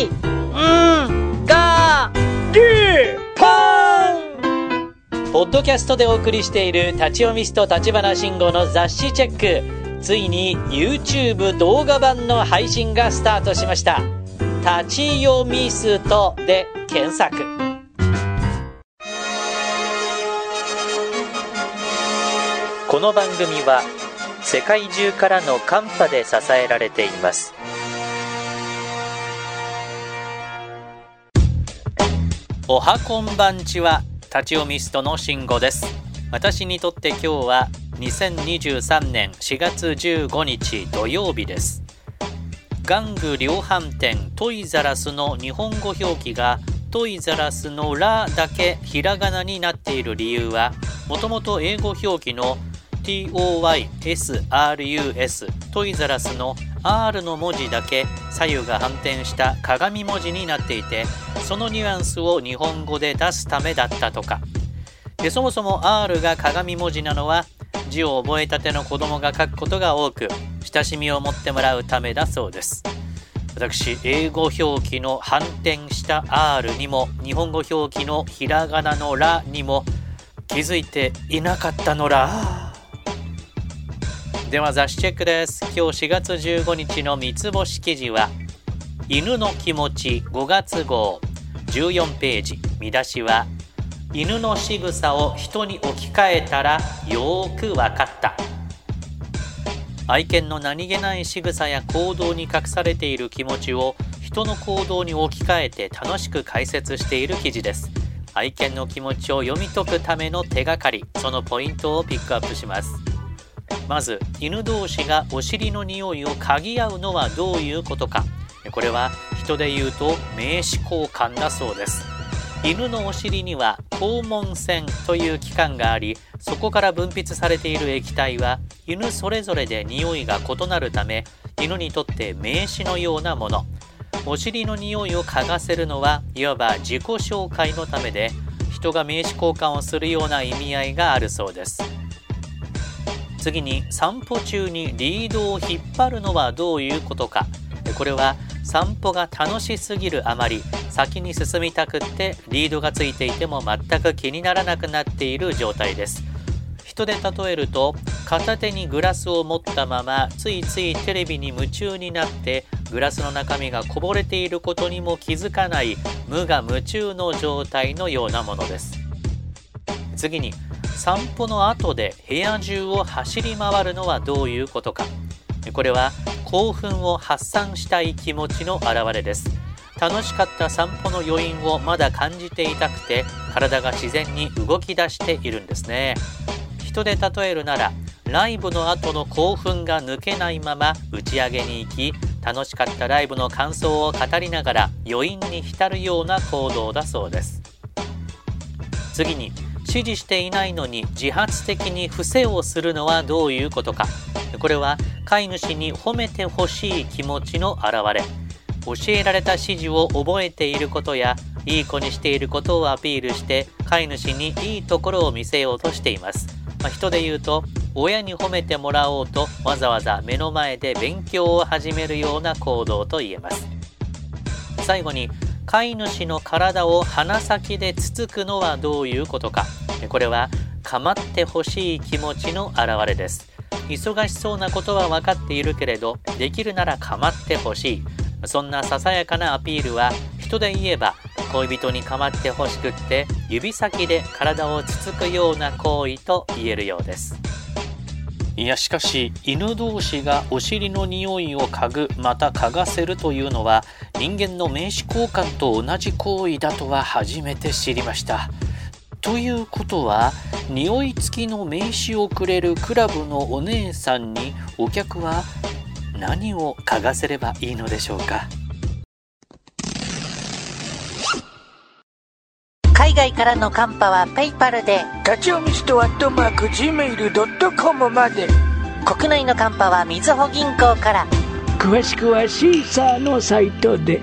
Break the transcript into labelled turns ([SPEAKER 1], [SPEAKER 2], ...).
[SPEAKER 1] い、ん、が、
[SPEAKER 2] で、パン
[SPEAKER 3] ポッドキャストでお送りしている立ち読みスト立花慎吾の雑誌チェック。ついに YouTube 動画版の配信がスタートしました。立ち読みストで検索。この番組は世界中からのカンパで支えられています。おはこんばんちは、立ち読みストの慎吾です。私にとって今日は2023年4月15日土曜日です。玩具量販店トイザラスの日本語表記がトイザラスのラだけひらがなになっている理由はもともと英語表記の TOYSRUS トイザラスの R の文字だけ左右が反転した鏡文字になっていてそのニュアンスを日本語で出すためだったとか。でそもそも R が鏡文字なのは字を覚えたての子供が書くことが多く親しみを持ってもらうためだそうです。私英語表記の反転した R にも日本語表記のひらがなのラにも気づいていなかったのら。では雑誌チェックです。今日4月15日の三つ星記事は犬の気持ち5月号。14ページ。見出しは犬の仕草を人に置き換えたらよーくわかった。愛犬の何気ない仕草や行動に隠されている気持ちを人の行動に置き換えて楽しく解説している記事です。愛犬の気持ちを読み解くための手がかり。そのポイントをピックアップします。まず犬同士がお尻の匂いを嗅ぎ合うのはどういうことか。これは人で言うと名刺交換だそうです。犬のお尻には肛門腺という器官がありそこから分泌されている液体は犬それぞれで匂いが異なるため犬にとって名刺のようなもの。お尻の匂いを嗅がせるのはいわば自己紹介のためで人が名刺交換をするような意味合いがあるそうです。次に散歩中にリードを引っ張るのはどういうことか。これは散歩が楽しすぎるあまり先に進みたくってリードがついていても全く気にならなくなっている状態です。人で例えると片手にグラスを持ったままついついテレビに夢中になってグラスの中身がこぼれていることにも気づかない無我夢中の状態のようなものです。次に散歩の後で部屋中を走り回るのはどういうことか。これは興奮を発散したい気持ちの表れです。楽しかった散歩の余韻をまだ感じていたくて体が自然に動き出しているんですね。人で例えるならライブの後の興奮が抜けないまま打ち上げに行き楽しかったライブの感想を語りながら余韻に浸るような行動だそうです。次に指示していないのに自発的に伏せをするのはどういうことか。これは飼い主に褒めてほしい気持ちの表れ。教えられた指示を覚えていることやいい子にしていることをアピールして飼い主にいいところを見せようとしています、まあ、人で言うと親に褒めてもらおうとわざわざ目の前で勉強を始めるような行動と言えます。最後に飼い主の体を鼻先でつつくのはどういうことか。これは構ってほしい気持ちの表れです。忙しそうなことは分かっているけれどできるなら構ってほしい。そんなささやかなアピールは人で言えば恋人に構ってほしくって指先で体をつつくような行為と言えるようです。いやしかし犬同士がお尻の匂いを嗅ぐまた嗅がせるというのは人間の名刺交換と同じ行為だとは初めて知りました。ということは匂い付きの名刺をくれるクラブのお姉さんにお客は何を嗅がせればいいのでしょうか？
[SPEAKER 1] 海外からのカンパはペイパルで、
[SPEAKER 2] 立ち読みストアットマーク Gmail.com まで
[SPEAKER 1] 国内のカンパはみずほ銀行から。
[SPEAKER 2] 詳しくはシーサーのサイトで